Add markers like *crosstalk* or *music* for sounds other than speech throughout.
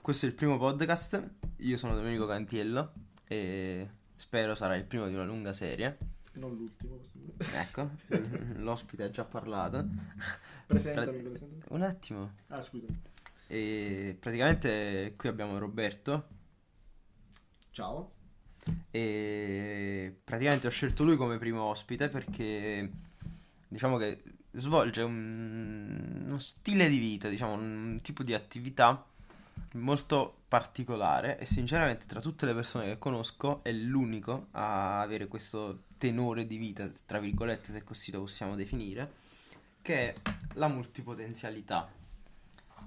questo è il primo podcast. Io sono Domenico Cantiello e spero sarà il primo di una lunga serie. Non l'ultimo. possiamo- Ecco, *laughs* l'ospite ha già parlato. Presentami, Pra- presentami. Un attimo. Ah, scusa. E praticamente qui abbiamo Roberto Ciao. e praticamente ho scelto lui come primo ospite perché diciamo che svolge un- uno stile di vita, diciamo un tipo di attività molto particolare e sinceramente tra tutte le persone che conosco è l'unico a avere questo tenore di vita, tra virgolette se così lo possiamo definire, che è la multipotenzialità.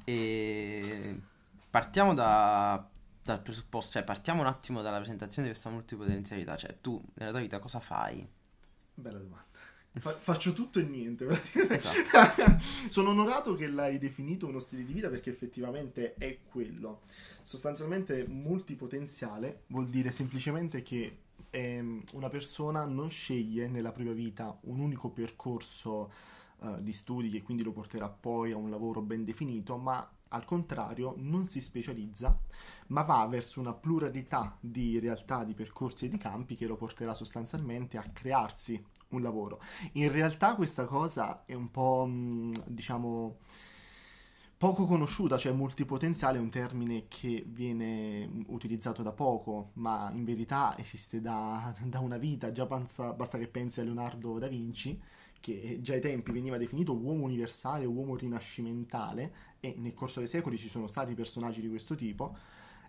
E partiamo da- dal presupposto, cioè partiamo un attimo dalla presentazione di questa multipotenzialità, cioè tu nella tua vita cosa fai? Bella domanda. Fa- faccio tutto e niente. Esatto. *laughs* Sono onorato che l'hai definito uno stile di vita perché effettivamente è quello. Sostanzialmente multipotenziale vuol dire semplicemente che ehm, una persona non sceglie nella propria vita un unico percorso eh, di studi che quindi lo porterà poi a un lavoro ben definito, ma al contrario non si specializza, ma va verso una pluralità di realtà, di percorsi e di campi che lo porterà sostanzialmente a crearsi un lavoro. In realtà questa cosa è un po', mh, diciamo, poco conosciuta, cioè multipotenziale è un termine che viene mh, utilizzato da poco, ma in verità esiste da, *laughs* da una vita, già basta, basta che pensi a Leonardo da Vinci, che già ai tempi veniva definito uomo universale, uomo rinascimentale, e nel corso dei secoli ci sono stati personaggi di questo tipo,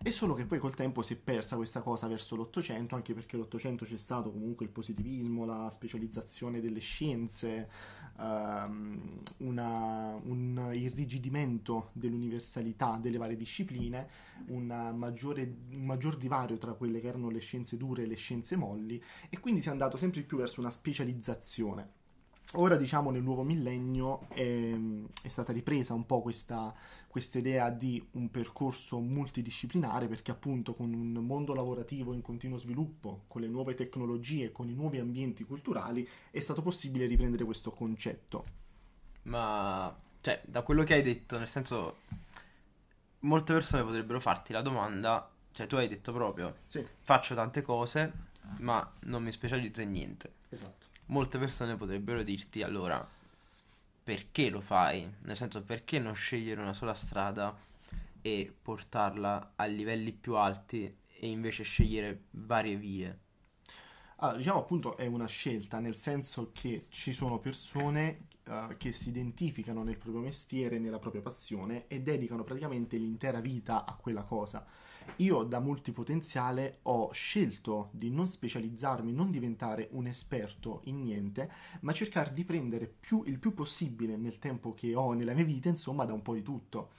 è solo che poi col tempo si è persa questa cosa verso l'Ottocento, anche perché l'Ottocento c'è stato comunque il positivismo, la specializzazione delle scienze, ehm, una- un irrigidimento dell'universalità delle varie discipline, maggiore- un maggior divario tra quelle che erano le scienze dure e le scienze molli, e quindi si è andato sempre più verso una specializzazione. Ora, diciamo, nel nuovo millennio è, è stata ripresa un po' questa questa idea di un percorso multidisciplinare perché appunto con un mondo lavorativo in continuo sviluppo, con le nuove tecnologie, con i nuovi ambienti culturali, è stato possibile riprendere questo concetto. Ma, cioè, da quello che hai detto, nel senso, molte persone potrebbero farti la domanda, cioè tu hai detto proprio, Sì, faccio tante cose, ma non mi specializzo in niente. esatto. Molte persone potrebbero dirti, allora, perché lo fai? Nel senso, perché non scegliere una sola strada e portarla a livelli più alti e invece scegliere varie vie? Allora, diciamo appunto è una scelta, nel senso che ci sono persone eh, che si identificano nel proprio mestiere, nella propria passione e dedicano praticamente l'intera vita a quella cosa. Io da multipotenziale ho scelto di non specializzarmi, non diventare un esperto in niente, ma cercare di prendere più, il più possibile nel tempo che ho nella mia vita, insomma, da un po' di tutto.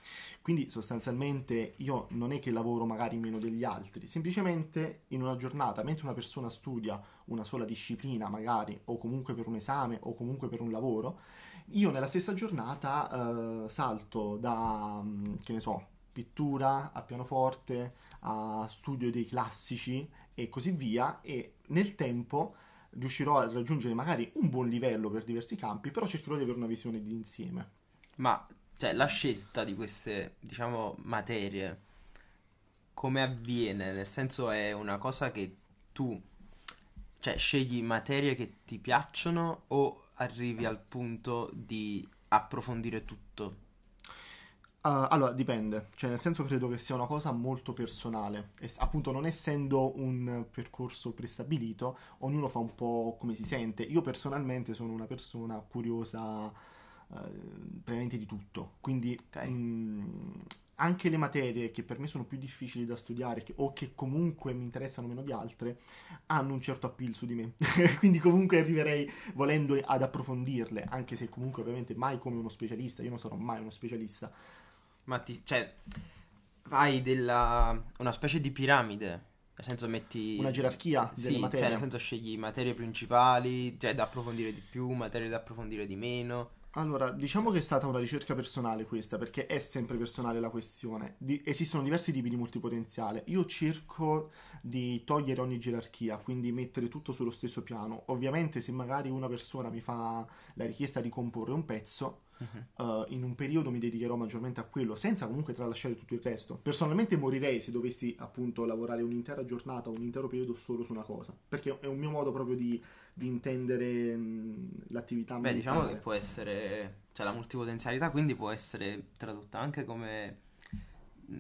Quindi sostanzialmente io non è che lavoro magari meno degli altri, semplicemente in una giornata, mentre una persona studia una sola disciplina magari, o comunque per un esame, o comunque per un lavoro, io nella stessa giornata eh, salto da, mm, che ne so, pittura a pianoforte, a studio dei classici e così via, e nel tempo riuscirò a raggiungere magari un buon livello per diversi campi, però cercherò di avere una visione di insieme. Ma, cioè, la scelta di queste, diciamo, materie, come avviene? Nel senso è una cosa che tu, cioè, scegli materie che ti piacciono o arrivi al punto di approfondire tutto? Uh, allora, dipende, cioè nel senso credo che sia una cosa molto personale, e, appunto non essendo un percorso prestabilito, ognuno fa un po' come si sente. Io personalmente sono una persona curiosa eh, praticamente di tutto, quindi Ok. mh, anche le materie che per me sono più difficili da studiare che- o che comunque mi interessano meno di altre hanno un certo appeal su di me, *laughs* quindi comunque arriverei volendo ad approfondirle, anche se comunque ovviamente mai come uno specialista, io non sarò mai uno specialista. Ma ti, cioè, fai della, una specie di piramide, nel senso metti... Una gerarchia Sì, delle cioè, materie. nel senso scegli materie principali, cioè da approfondire di più, materie da approfondire di meno. Allora, diciamo che è stata una ricerca personale questa, perché è sempre personale la questione. Di- esistono diversi tipi di multipotenziale. Io cerco di togliere ogni gerarchia, quindi mettere tutto sullo stesso piano. Ovviamente, se magari una persona mi fa la richiesta di comporre un pezzo, uh, in un periodo mi dedicherò maggiormente a quello, senza comunque tralasciare tutto il resto. Personalmente morirei se dovessi appunto lavorare un'intera giornata, un intero periodo solo su una cosa, perché è un mio modo proprio di, di intendere mh, l'attività Beh, mentale. diciamo che può essere, cioè la multipotenzialità quindi può essere tradotta anche come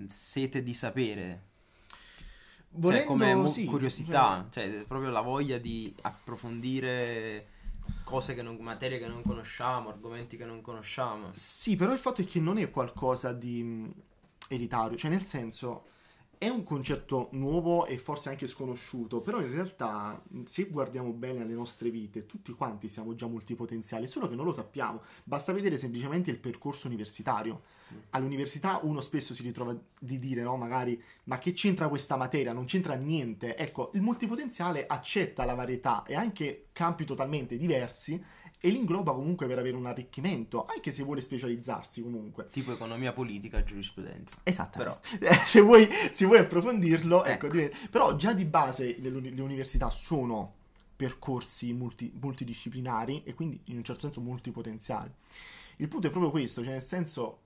sete di sapere, cioè Volendo, come mu- sì, curiosità, cioè proprio la voglia di approfondire cose che non, materie che non conosciamo, argomenti che non conosciamo. Sì, però il fatto è che non è qualcosa di mh, elitario, cioè nel senso è un concetto nuovo e forse anche sconosciuto, però in realtà mh, se guardiamo bene alle nostre vite, tutti quanti siamo già multipotenziali, solo che non lo sappiamo, basta vedere semplicemente il percorso universitario. All'università uno spesso si ritrova di dire, no, magari, ma che c'entra questa materia? Non c'entra niente. Ecco, il multipotenziale accetta la varietà e anche campi totalmente diversi e li ingloba comunque per avere un arricchimento, anche se vuole specializzarsi comunque. Tipo economia politica, giurisprudenza. Esatto. Però. *laughs* se, vuoi, se vuoi approfondirlo, ecco, Ecco. però già di base le, le università sono percorsi multi- multidisciplinari e quindi in un certo senso multipotenziali. Il punto è proprio questo, cioè nel senso,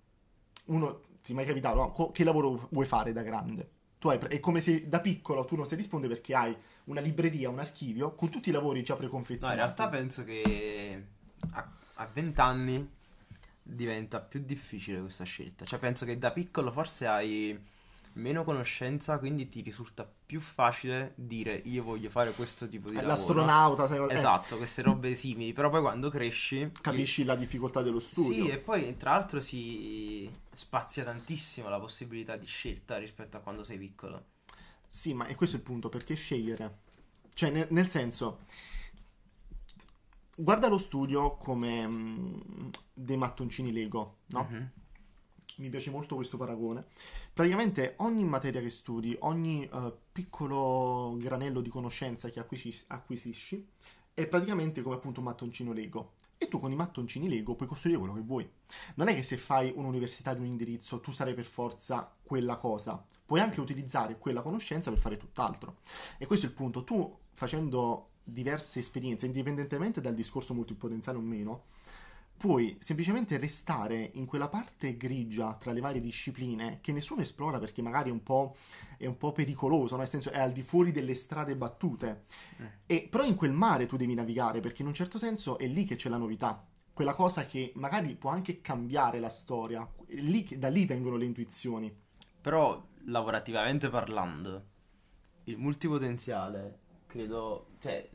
uno ti è mai capitato, no? Che lavoro vuoi fare da grande? Hai è come se da piccolo tu non sai rispondere perché hai una libreria, un archivio con tutti i lavori già No, preconfezionati. in realtà penso che a, a 20 anni diventa più difficile questa scelta. Cioè, penso che da piccolo forse hai meno conoscenza, quindi ti risulta più facile dire io voglio fare questo tipo di lavoro. L'astronauta, sai, eh, Esatto, queste robe simili. Però poi quando cresci... capisci la difficoltà dello studio. Sì, e poi tra l'altro si spazia tantissimo la possibilità di scelta rispetto a quando sei piccolo. Sì, ma è questo il punto, perché scegliere? Cioè, nel, nel senso, guarda lo studio come mm, dei mattoncini Lego, no? Mhm. Mi piace molto questo paragone. Praticamente ogni materia che studi, ogni eh, piccolo granello di conoscenza che acquisisci, acquisisci è praticamente come appunto un mattoncino Lego. E tu con i mattoncini Lego puoi costruire quello che vuoi. Non è che se fai un'università di un indirizzo tu sarai per forza quella cosa. Puoi anche utilizzare quella conoscenza per fare tutt'altro. E questo è il punto. Tu facendo diverse esperienze, indipendentemente dal discorso multipotenziale o meno, puoi semplicemente restare in quella parte grigia tra le varie discipline che nessuno esplora perché magari è un po', è un po' pericoloso, no? nel senso è al di fuori delle strade battute. E, però in quel mare tu devi navigare perché in un certo senso è lì che c'è la novità. Quella cosa che magari può anche cambiare la storia. Lì da lì vengono le intuizioni. Però, lavorativamente parlando, il multipotenziale credo, cioè,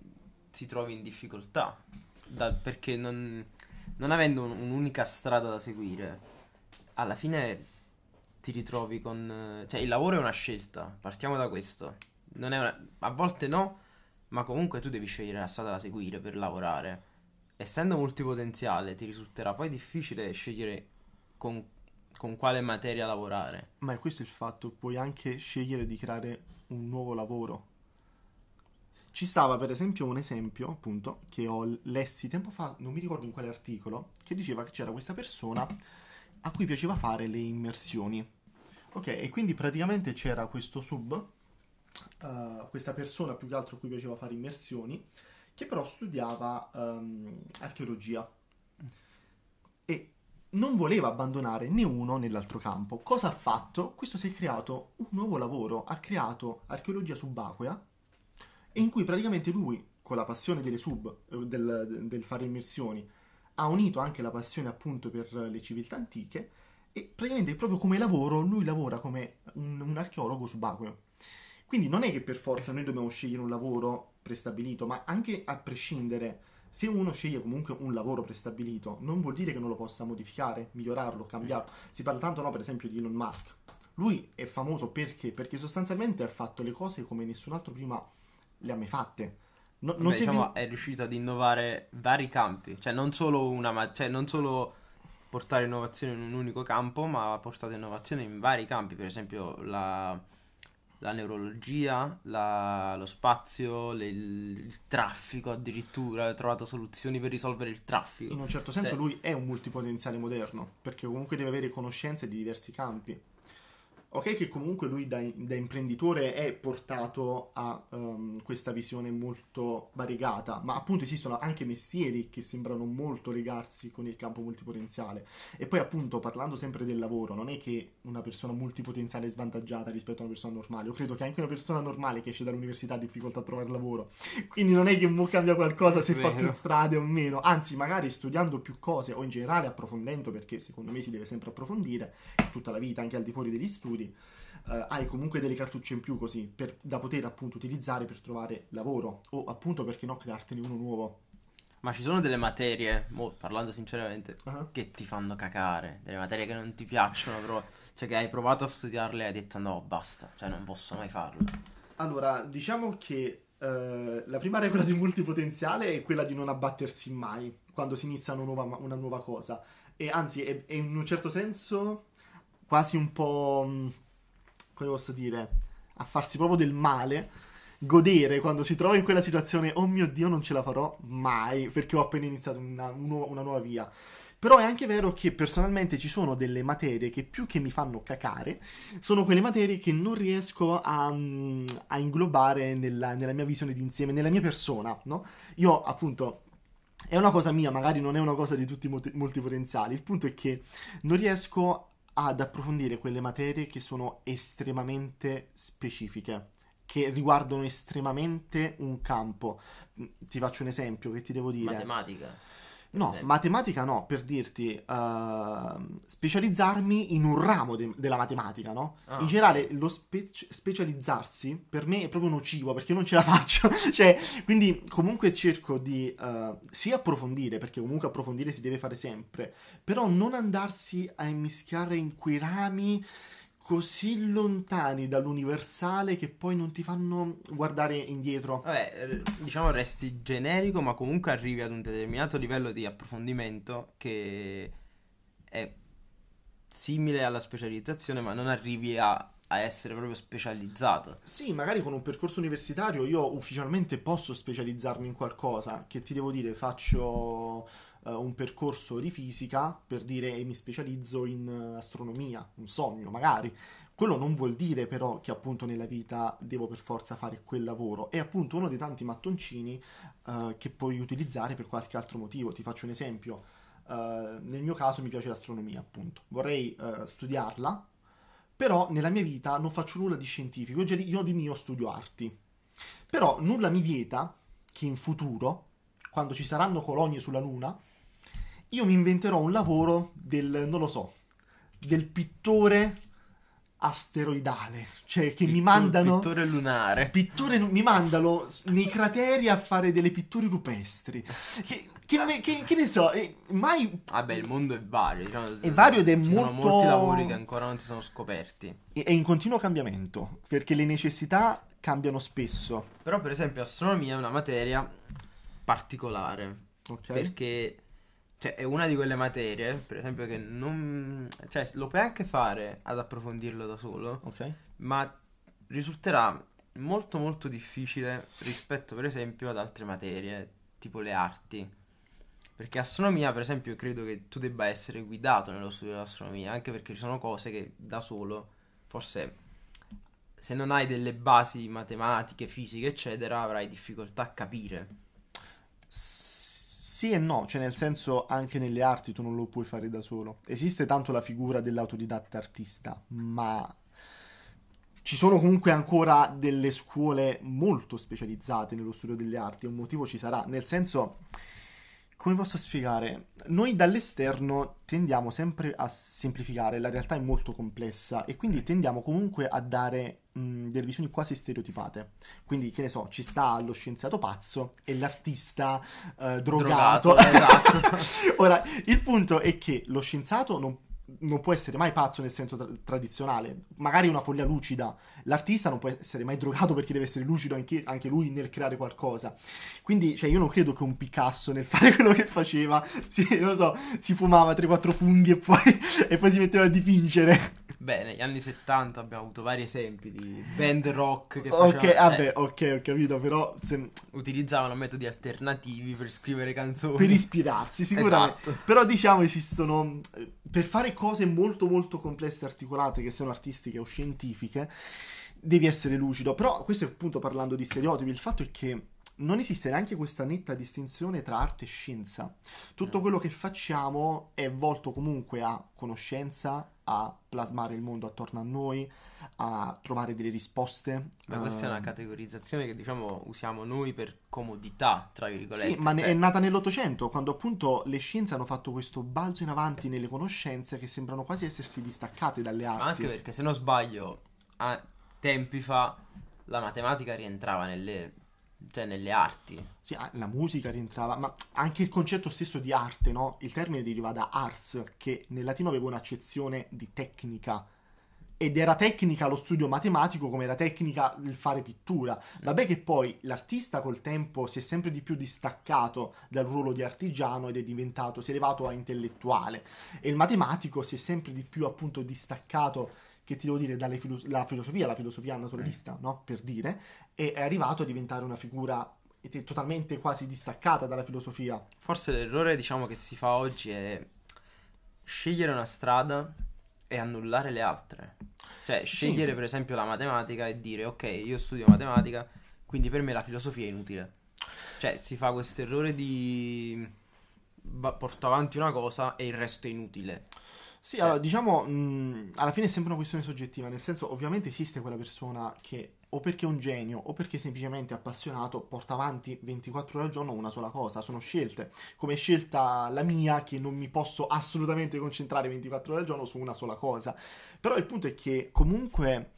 si trovi in difficoltà. Da- perché non, non avendo un- un'unica strada da seguire, alla fine ti ritrovi con... Cioè, il lavoro è una scelta, partiamo da questo. Non è una- a volte no, ma comunque tu devi scegliere la strada da seguire per lavorare. Essendo multipotenziale, ti risulterà poi difficile scegliere con, con quale materia lavorare. Ma è questo il fatto, puoi anche scegliere di creare un nuovo lavoro. Ci stava per esempio un esempio, appunto, che ho lessi tempo fa, non mi ricordo in quale articolo, che diceva che c'era questa persona a cui piaceva fare le immersioni. Ok, e quindi praticamente c'era questo sub, eh, questa persona più che altro a cui piaceva fare immersioni, che però studiava ehm, archeologia e non voleva abbandonare né uno né l'altro campo. Cosa ha fatto? Questo si è creato un nuovo lavoro, ha creato archeologia subacquea, e in cui praticamente lui, con la passione delle sub, eh, del, del fare immersioni, ha unito anche la passione appunto per le civiltà antiche, e praticamente proprio come lavoro lui lavora come un, un archeologo subacqueo. Quindi non è che per forza noi dobbiamo scegliere un lavoro prestabilito, ma anche a prescindere, se uno sceglie comunque un lavoro prestabilito, non vuol dire che non lo possa modificare, migliorarlo, cambiarlo. Si parla tanto, no, per esempio, di Elon Musk. Lui è famoso perché? Perché sostanzialmente ha fatto le cose come nessun altro prima le ha mai fatte. No- non Beh, segue- diciamo, è riuscito ad innovare vari campi, cioè non solo una, ma- cioè non solo portare innovazione in un unico campo, ma ha portato innovazione in vari campi, per esempio la, la neurologia, la- lo spazio, le- il, il traffico addirittura, ha trovato soluzioni per risolvere il traffico. In un certo senso Cioè- lui è un multipotenziale moderno, perché comunque deve avere conoscenze di diversi campi. Ok che comunque lui da, da imprenditore è portato a um, questa visione molto variegata, ma appunto esistono anche mestieri che sembrano molto legarsi con il campo multipotenziale. E poi appunto parlando sempre del lavoro, non è che una persona multipotenziale è svantaggiata rispetto a una persona normale. Io credo che anche una persona normale che esce dall'università ha difficoltà a trovare lavoro. Quindi non è che mo cambia qualcosa se fa più strade o meno, anzi magari studiando più cose o in generale approfondendo, perché secondo me si deve sempre approfondire tutta la vita, anche al di fuori degli studi Uh, hai comunque delle cartucce in più così per, da poter appunto utilizzare per trovare lavoro o appunto perché no creartene uno nuovo. Ma ci sono delle materie, mo, parlando sinceramente, uh-huh. che ti fanno cacare, delle materie che non ti piacciono, però, cioè che hai provato a studiarle e hai detto no, basta, cioè non posso mai farlo. Allora, diciamo che uh, la prima regola di multipotenziale è quella di non abbattersi mai quando si inizia una nuova, una nuova cosa. E anzi, è, è in un certo senso quasi un po' mm, come posso dire, a farsi proprio del male, godere quando si trova in quella situazione, oh mio Dio, non ce la farò mai perché ho appena iniziato una, una nuova via. Però è anche vero che personalmente ci sono delle materie che più che mi fanno cacare, sono quelle materie che non riesco a, mm, a inglobare nella, nella, mia visione d'insieme, nella mia persona, no? Io appunto... È una cosa mia, magari non è una cosa di tutti i multipotenziali. Il punto è che non riesco ad approfondire quelle materie che sono estremamente specifiche, che riguardano estremamente un campo. Ti faccio un esempio che ti devo dire. Matematica. No, esempio. matematica no, per dirti, uh, specializzarmi in un ramo de- della matematica, no? Ah. In generale, lo spe- specializzarsi per me è proprio nocivo perché non ce la *laughs* faccio. cioè, quindi comunque cerco di uh, sì approfondire, perché comunque approfondire si deve fare sempre, però non andarsi a immischiare in quei rami così lontani dall'universale che poi non ti fanno guardare indietro. Vabbè, eh, diciamo resti generico, ma comunque arrivi ad un determinato livello di approfondimento che è simile alla specializzazione, ma non arrivi a, a essere proprio specializzato. Sì, magari con un percorso universitario io ufficialmente posso specializzarmi in qualcosa, che ti devo dire, faccio uh, un percorso di fisica per dire e mi specializzo in uh, astronomia, un sogno magari. Quello non vuol dire però che appunto nella vita devo per forza fare quel lavoro. È appunto uno dei tanti mattoncini uh, che puoi utilizzare per qualche altro motivo. Ti faccio un esempio. nel mio caso mi piace l'astronomia, appunto. Vorrei studiarla, però nella mia vita non faccio nulla di scientifico. Io di mio studio arti. Però nulla mi vieta che in futuro, quando ci saranno colonie sulla Luna, io mi inventerò un lavoro del, non lo so, del pittore asteroidale, cioè che Pittur- mi mandano pittore lunare. Pittore mi mandano nei crateri a fare delle pitture rupestri. Che, che, che, che ne so, eh, mai Vabbè, il mondo è vario, diciamo, è vario ed è ci molto sono molti lavori che ancora non si sono scoperti. È in continuo cambiamento, perché le necessità cambiano spesso. Però per esempio astronomia è una materia particolare. Ok. Perché cioè, è una di quelle materie, per esempio, che non... Cioè, lo puoi anche fare ad approfondirlo da solo, Ok. ma risulterà molto molto difficile rispetto, per esempio, ad altre materie, tipo le arti. Perché astronomia, per esempio, credo che tu debba essere guidato nello studio dell'astronomia, anche perché ci sono cose che da solo, forse, se non hai delle basi matematiche, fisiche, eccetera, avrai difficoltà a capire. Sì e no, cioè nel senso anche nelle arti tu non lo puoi fare da solo. Esiste tanto la figura dell'autodidatta artista, ma ci sono comunque ancora delle scuole molto specializzate nello studio delle arti, un motivo ci sarà, nel senso come posso spiegare? Noi dall'esterno tendiamo sempre a semplificare, la realtà è molto complessa e quindi tendiamo comunque a dare mh, delle visioni quasi stereotipate. Quindi, che ne so, ci sta lo scienziato pazzo e l'artista uh, drogato. drogato *laughs* esatto. Ora, il punto è che lo scienziato non non può essere mai pazzo nel senso tra- tradizionale, magari una follia lucida. L'artista non può essere mai drogato perché deve essere lucido anche, anche, lui nel creare qualcosa. Quindi, cioè, io non credo che un Picasso nel *laughs* fare quello che faceva, si, so, si fumava 3-4 funghi e poi, *laughs* e poi si metteva a dipingere. Beh, negli anni 70 abbiamo avuto vari esempi di band rock che facevano... Ok, vabbè, eh, ok, ho capito, però... Se... Utilizzavano metodi alternativi per scrivere canzoni. Per ispirarsi, sicuramente. *laughs* Esatto. Però diciamo esistono per fare cose molto molto complesse e articolate, che siano artistiche o scientifiche, devi essere lucido. Però questo è appunto parlando di stereotipi, il fatto è che non esiste neanche questa netta distinzione tra arte e scienza. Tutto Mm. quello che facciamo è volto comunque a conoscenza, a plasmare il mondo attorno a noi, a trovare delle risposte. Ma questa è una Ehm, categorizzazione che diciamo usiamo noi per comodità, tra virgolette. Sì, ma ne- Cioè, è nata nell'Ottocento, quando appunto le scienze hanno fatto questo balzo in avanti nelle conoscenze che sembrano quasi essersi distaccate dalle ma arti. anche perché se non sbaglio, a tempi fa la matematica rientrava nelle, cioè, nelle arti. Sì, ah, la musica rientrava, ma anche il concetto stesso di arte, no? Il termine deriva da ars, che nel latino aveva un'accezione di tecnica. Ed era tecnica lo studio matematico come era tecnica il fare pittura. Vabbè che poi l'artista col tempo si è sempre di più distaccato dal ruolo di artigiano ed è diventato, si è elevato a intellettuale. E il matematico si è sempre di più appunto distaccato, che ti devo dire, dalla filosofia, la filosofia naturalista, no? Per dire, e è arrivato a diventare una figura totalmente quasi distaccata dalla filosofia. Forse l'errore, diciamo, che si fa oggi è scegliere una strada e annullare le altre. Cioè, scegliere per esempio la matematica e dire, ok, io studio matematica, quindi per me la filosofia è inutile. Cioè, si fa questo errore di ba- porto avanti una cosa e il resto è inutile. Sì, allora diciamo, mh, alla fine è sempre una questione soggettiva, nel senso ovviamente esiste quella persona che o perché è un genio o perché semplicemente è appassionato porta avanti 24 ore al giorno una sola cosa, sono scelte, come scelta la mia che non mi posso assolutamente concentrare 24 ore al giorno su una sola cosa, però il punto è che comunque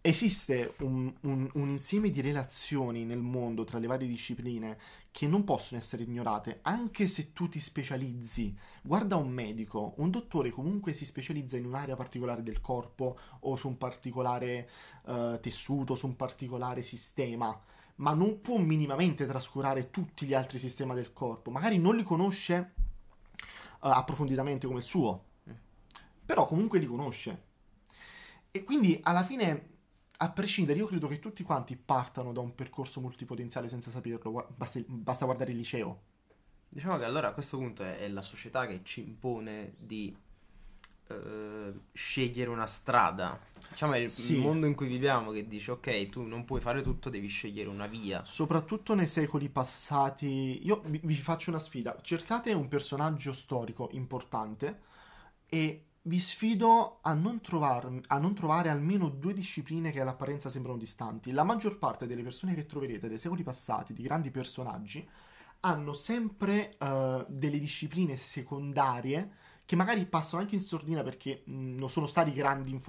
esiste un, un- un insieme di relazioni nel mondo tra le varie discipline che non possono essere ignorate, anche se tu ti specializzi. Guarda un medico, un dottore comunque si specializza in un'area particolare del corpo o su un particolare eh, tessuto, su un particolare sistema, ma non può minimamente trascurare tutti gli altri sistemi del corpo. Magari non li conosce eh, approfonditamente come il suo, però comunque li conosce. E quindi alla fine, a prescindere, io credo che tutti quanti partano da un percorso multipotenziale senza saperlo. Basta, basta guardare il liceo. Diciamo che allora a questo punto è, è la società che ci impone di eh, scegliere una strada. Diciamo è il, Sì. il mondo in cui viviamo che dice ok, tu non puoi fare tutto, devi scegliere una via. Soprattutto nei secoli passati, io vi, vi faccio una sfida. Cercate un personaggio storico importante e vi sfido a non, trovar- a non trovare almeno due discipline che all'apparenza sembrano distanti. La maggior parte delle persone che troverete dei secoli passati, di grandi personaggi, hanno sempre eh, delle discipline secondarie che magari passano anche in sordina perché mh, non sono stati grandi in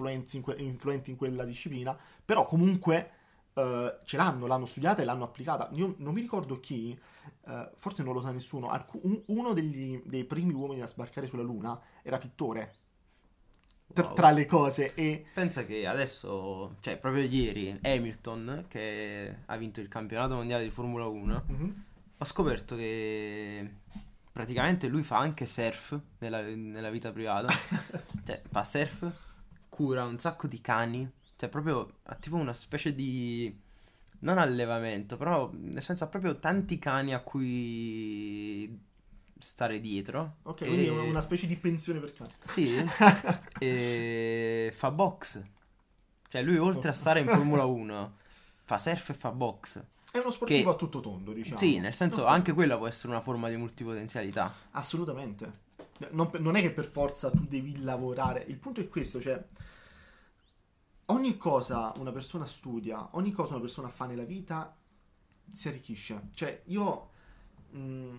que- influenti in quella disciplina, però comunque eh, ce l'hanno, l'hanno studiata e l'hanno applicata. Io non mi ricordo chi, eh, forse non lo sa nessuno, alcu- un- uno degli- dei primi uomini a sbarcare sulla Luna era pittore. Tra, Wow. tra le cose e Pensa che adesso, cioè proprio ieri, Hamilton, che ha vinto il campionato mondiale di Formula 1, Mhm. ho scoperto che praticamente lui fa anche surf nella, nella vita privata. *laughs* cioè, fa surf, cura un sacco di cani. Cioè, proprio ha tipo una specie di. Non allevamento, però nel senso ha proprio tanti cani a cui stare dietro. Ok, E- quindi è una, specie di pensione per cani. Sì, *laughs* e fa box. Cioè, lui oltre a stare in Formula *laughs* 1, fa surf e fa box. È uno sportivo Che- a tutto tondo, diciamo. Sì, nel senso, Ok. anche quella può essere una forma di multipotenzialità. Assolutamente. Non, non è che per forza tu devi lavorare. Il punto è questo, cioè ogni cosa una persona studia, ogni cosa una persona fa nella vita si arricchisce. Cioè, io mh,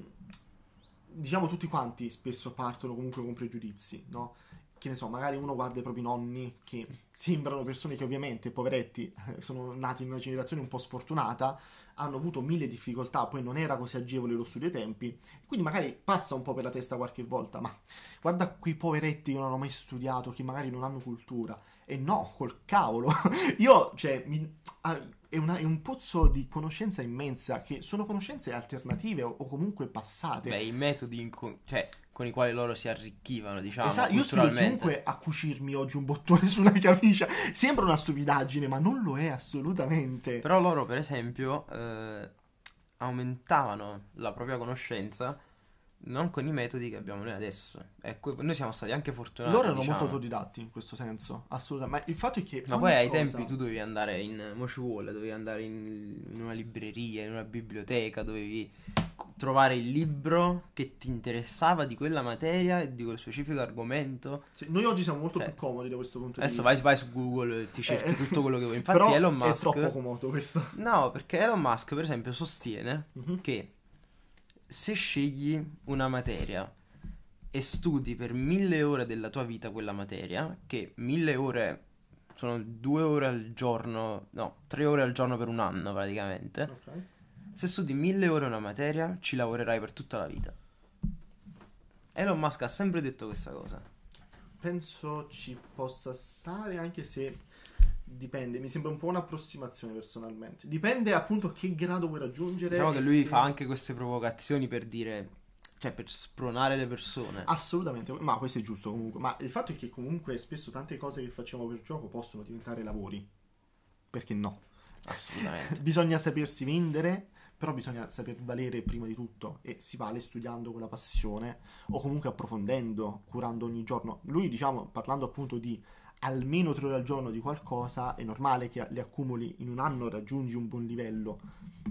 diciamo tutti quanti spesso partono comunque con pregiudizi, no? Che ne so, magari uno guarda i propri nonni che *laughs* sembrano persone che ovviamente, poveretti, *laughs* sono nati in una generazione un po' sfortunata, hanno avuto mille difficoltà, poi non era così agevole lo studio ai tempi, quindi magari passa un po' per la testa qualche volta, ma guarda quei poveretti che non hanno mai studiato, che magari non hanno cultura. E no, col cavolo. *laughs* Io, cioè, mi- ah, è, una- è un pozzo di conoscenza immensa, che sono conoscenze alternative o, o comunque passate. Beh, i metodi co- cioè, con i quali loro si arricchivano, diciamo, Esatto, io culturalmente. chiunque a cucirmi oggi un bottone *laughs* sulla camicia. Sembra una stupidaggine, ma non lo è assolutamente. Però loro, per esempio, eh, aumentavano la propria conoscenza non con i metodi che abbiamo noi adesso. Ecco, noi siamo stati anche fortunati. Loro erano diciamo. molto autodidatti in questo senso, assolutamente. Ma il fatto è che. Ma poi ai cosa- tempi tu dovevi andare in mo ci vuole, dovevi andare in, in una libreria, in una biblioteca, dovevi trovare il libro che ti interessava di quella materia e di quel specifico argomento. Sì, noi oggi siamo molto Cioè, più comodi da questo punto Adesso di vai, vista. vai su Google e ti cerchi Eh, tutto quello che vuoi. *laughs* Infatti Elon è Musk troppo comodo questo. No, perché Elon Musk, per esempio, sostiene Mhm. che se scegli una materia e studi per mille ore della tua vita quella materia, che mille ore sono due ore al giorno, no, tre ore al giorno per un anno praticamente. Ok. Se studi mille ore una materia, ci lavorerai per tutta la vita. Elon Musk ha sempre detto questa cosa. Penso ci possa stare anche se dipende, mi sembra un po' un'approssimazione personalmente. Dipende appunto che grado vuoi raggiungere. Diciamo che lui se- fa anche queste provocazioni per dire, cioè per spronare le persone. Assolutamente, ma questo è giusto comunque. Ma il fatto è che comunque spesso tante cose che facciamo per gioco possono diventare lavori. Perché no? Assolutamente. *laughs* Bisogna sapersi vendere, però bisogna saper valere prima di tutto e si vale studiando con la passione o comunque approfondendo, curando ogni giorno. Lui, diciamo, parlando appunto di almeno tre ore al giorno di qualcosa, è normale che le accumuli in un anno raggiungi un buon livello.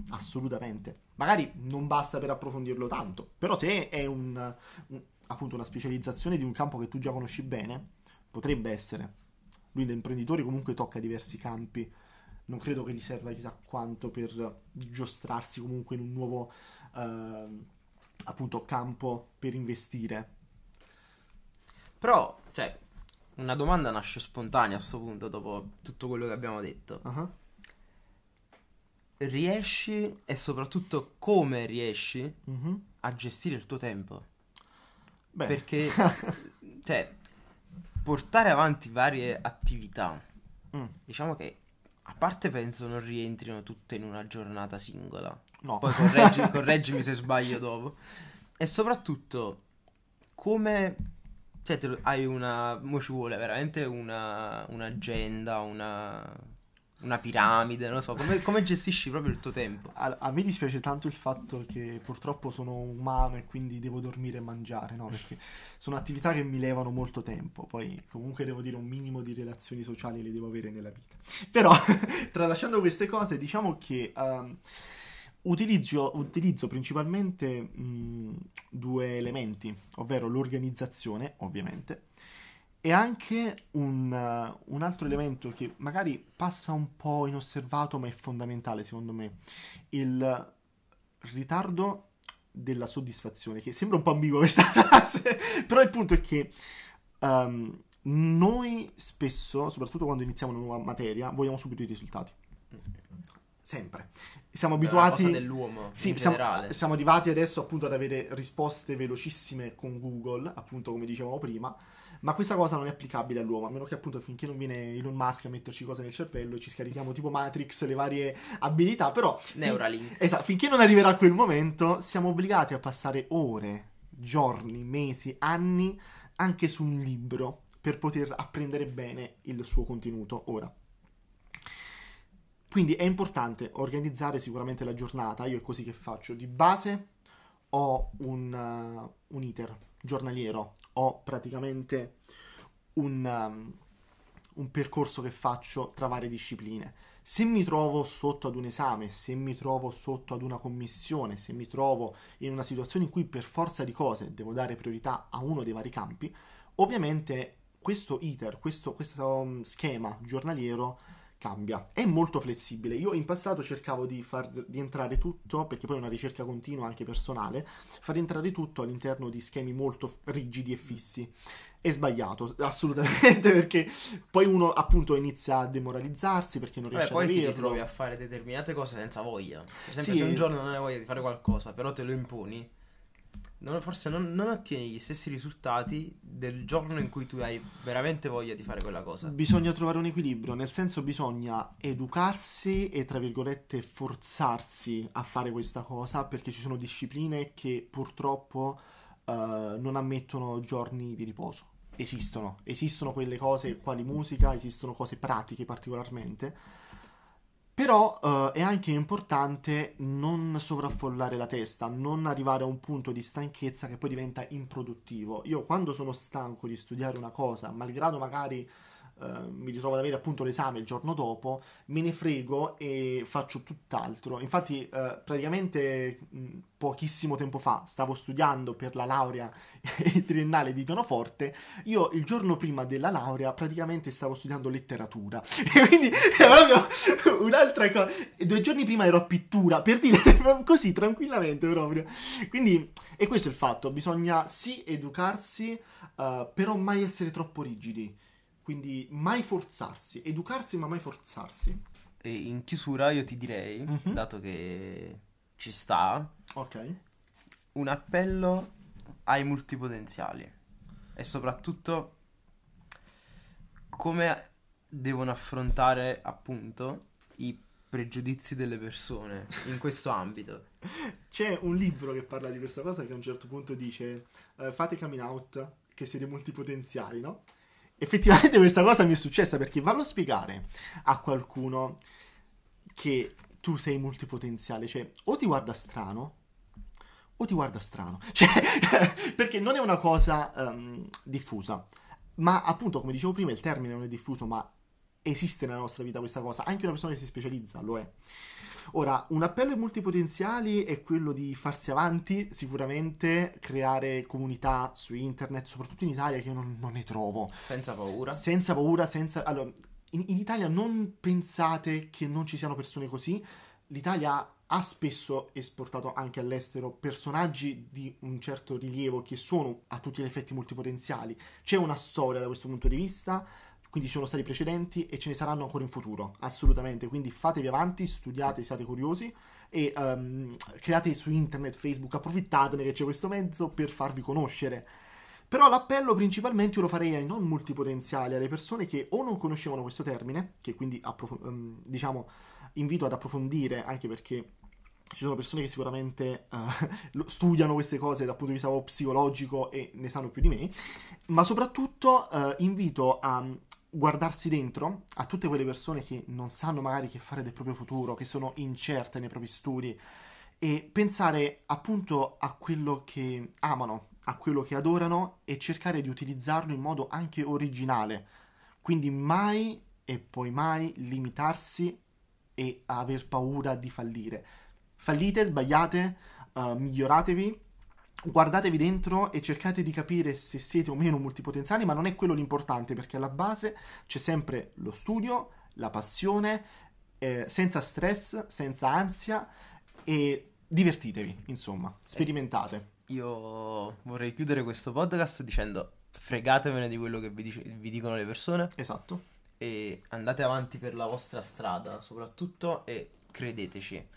Assolutamente. Magari non basta per approfondirlo tanto, però se è un, un- appunto una specializzazione di un campo che tu già conosci bene, potrebbe essere. Lui da imprenditore comunque tocca diversi campi non credo che gli serva chissà quanto per giostrarsi comunque in un nuovo ehm, appunto campo per investire. Però, cioè, una domanda nasce spontanea a sto punto, dopo tutto quello che abbiamo detto. Ah, Riesci, e soprattutto come riesci, mhm. a gestire il tuo tempo? Beh, Perché, *laughs* cioè, portare avanti varie attività, Mm, diciamo che, a parte penso non rientrino tutte in una giornata singola. no. Poi correggi- *laughs* correggimi se sbaglio dopo. E soprattutto, come... Cioè, lo- hai una... Mo ci vuole veramente una... un'agenda, una... Una piramide, non lo so. Come, come gestisci proprio il tuo tempo? A, a me dispiace tanto il fatto che purtroppo sono umano e quindi devo dormire e mangiare, no? Perché sono attività che mi levano molto tempo. Poi comunque devo dire un minimo di relazioni sociali le devo avere nella vita. Però, *laughs* tralasciando queste cose, diciamo che ehm, utilizzo, utilizzo principalmente mh, due elementi, ovvero l'organizzazione, ovviamente, e anche un, uh, un altro elemento che magari passa un po' inosservato, ma è fondamentale secondo me, il ritardo della soddisfazione, che sembra un po' ambigua questa *laughs* frase, però il punto è che um, noi spesso, soprattutto quando iniziamo una nuova materia, vogliamo subito i risultati. Sempre. Siamo abituati... dell'uomo, Sì, siamo, generale. siamo arrivati adesso appunto ad avere risposte velocissime con Google, appunto come dicevamo prima, ma questa cosa non è applicabile all'uomo, a meno che appunto finché non viene Elon Musk a metterci cose nel cervello e ci scarichiamo tipo Matrix le varie abilità, però fin- Neuralink. esatto, finché non arriverà quel momento siamo obbligati a passare ore, giorni, mesi, anni anche su un libro per poter apprendere bene il suo contenuto ora. Quindi è importante organizzare sicuramente la giornata, io è così che faccio. Di base ho un, uh, un iter giornaliero, ho praticamente un, um, un percorso che faccio tra varie discipline. Se mi trovo sotto ad un esame, se mi trovo sotto ad una commissione, se mi trovo in una situazione in cui per forza di cose devo dare priorità a uno dei vari campi, ovviamente questo iter, questo, questo um, schema giornaliero cambia. È molto flessibile. Io in passato cercavo di far rientrare tutto, perché poi è una ricerca continua anche personale, far rientrare tutto all'interno di schemi molto rigidi e fissi. È sbagliato, *laughs* assolutamente, perché poi uno appunto inizia a demoralizzarsi perché non riesce poi ad ti averlo. ritrovi a fare determinate cose senza voglia. Per esempio, Sì. se un giorno non hai voglia di fare qualcosa, però te lo imponi, non- forse non, non ottieni gli stessi risultati del giorno in cui tu hai veramente voglia di fare quella cosa. Bisogna trovare un equilibrio, nel senso bisogna educarsi e tra virgolette forzarsi a fare questa cosa perché ci sono discipline che purtroppo eh, non ammettono giorni di riposo. Esistono, esistono quelle cose quali musica, esistono cose pratiche particolarmente. Però uh, è anche importante non sovraffollare la testa, non arrivare a un punto di stanchezza che poi diventa improduttivo. Io quando sono stanco di studiare una cosa, malgrado magari Uh, mi ritrovo ad avere appunto l'esame il giorno dopo, me ne frego e faccio tutt'altro. Infatti, uh, praticamente pochissimo tempo fa stavo studiando per la laurea *laughs* triennale di pianoforte. Io il giorno prima della laurea praticamente stavo studiando letteratura. *laughs* E quindi è proprio un'altra cosa. E due giorni prima ero a pittura, per dire *laughs* così tranquillamente proprio. Quindi, e questo è il fatto: bisogna sì educarsi, uh, però mai essere troppo rigidi quindi mai forzarsi, educarsi ma mai forzarsi. E in chiusura io ti direi, mm-hmm. dato che ci sta, ok, un appello ai multipotenziali e soprattutto come devono affrontare appunto i pregiudizi delle persone in questo *laughs* ambito. C'è un libro che parla di questa cosa che a un certo punto dice uh, fate coming out che siete multipotenziali, no? Effettivamente questa cosa mi è successa perché vallo a spiegare a qualcuno che tu sei multipotenziale, cioè o ti guarda strano o ti guarda strano, *laughs* cioè perché non è una cosa um, diffusa, ma appunto come dicevo prima il termine non è diffuso, ma esiste nella nostra vita questa cosa, anche una persona che si specializza lo è. Ora, un appello ai multipotenziali è quello di farsi avanti, sicuramente creare comunità su internet, soprattutto in Italia che io non, non ne trovo. Senza paura. Senza paura, senza... Allora, in, in Italia non pensate che non ci siano persone così. L'Italia ha spesso esportato anche all'estero personaggi di un certo rilievo che sono a tutti gli effetti multipotenziali. C'è una storia da questo punto di vista quindi ci sono stati precedenti e ce ne saranno ancora in futuro, assolutamente. Quindi fatevi avanti, studiate, siate curiosi e um, create su internet, Facebook, approfittatene che c'è questo mezzo per farvi conoscere. Però l'appello principalmente io lo farei ai non multipotenziali, alle persone che o non conoscevano questo termine, che quindi approf- um, diciamo invito ad approfondire anche perché ci sono persone che sicuramente *laughs* uh, studiano queste cose dal punto di vista psicologico e ne sanno più di me, ma soprattutto uh, invito a guardarsi dentro a tutte quelle persone che non sanno magari che fare del proprio futuro, che sono incerte nei propri studi e pensare appunto a quello che amano, a quello che adorano e cercare di utilizzarlo in modo anche originale. Quindi mai e poi mai limitarsi e aver paura di fallire. Fallite, sbagliate, uh, miglioratevi guardatevi dentro e cercate di capire se siete o meno multipotenziali, ma non è quello l'importante perché alla base c'è sempre lo studio, la passione, eh, senza stress, senza ansia e divertitevi, insomma, sperimentate. Eh, io vorrei chiudere questo podcast dicendo fregatevene di quello che vi, dice, vi dicono le persone. Esatto. E andate avanti per la vostra strada, soprattutto, e credeteci.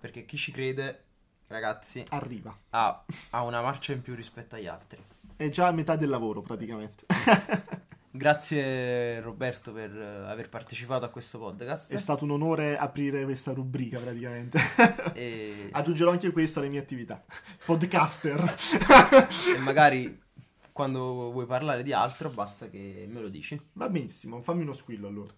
Perché chi ci crede ragazzi, arriva. Ha, ha, una marcia in più rispetto agli altri. È già a metà del lavoro praticamente. *laughs* Grazie Roberto per aver partecipato a questo podcast. È stato un onore aprire questa rubrica praticamente. E... *laughs* Aggiungerò anche questo alle mie attività. Podcaster. e magari quando vuoi parlare di altro basta che me lo dici. Va benissimo, fammi uno squillo allora.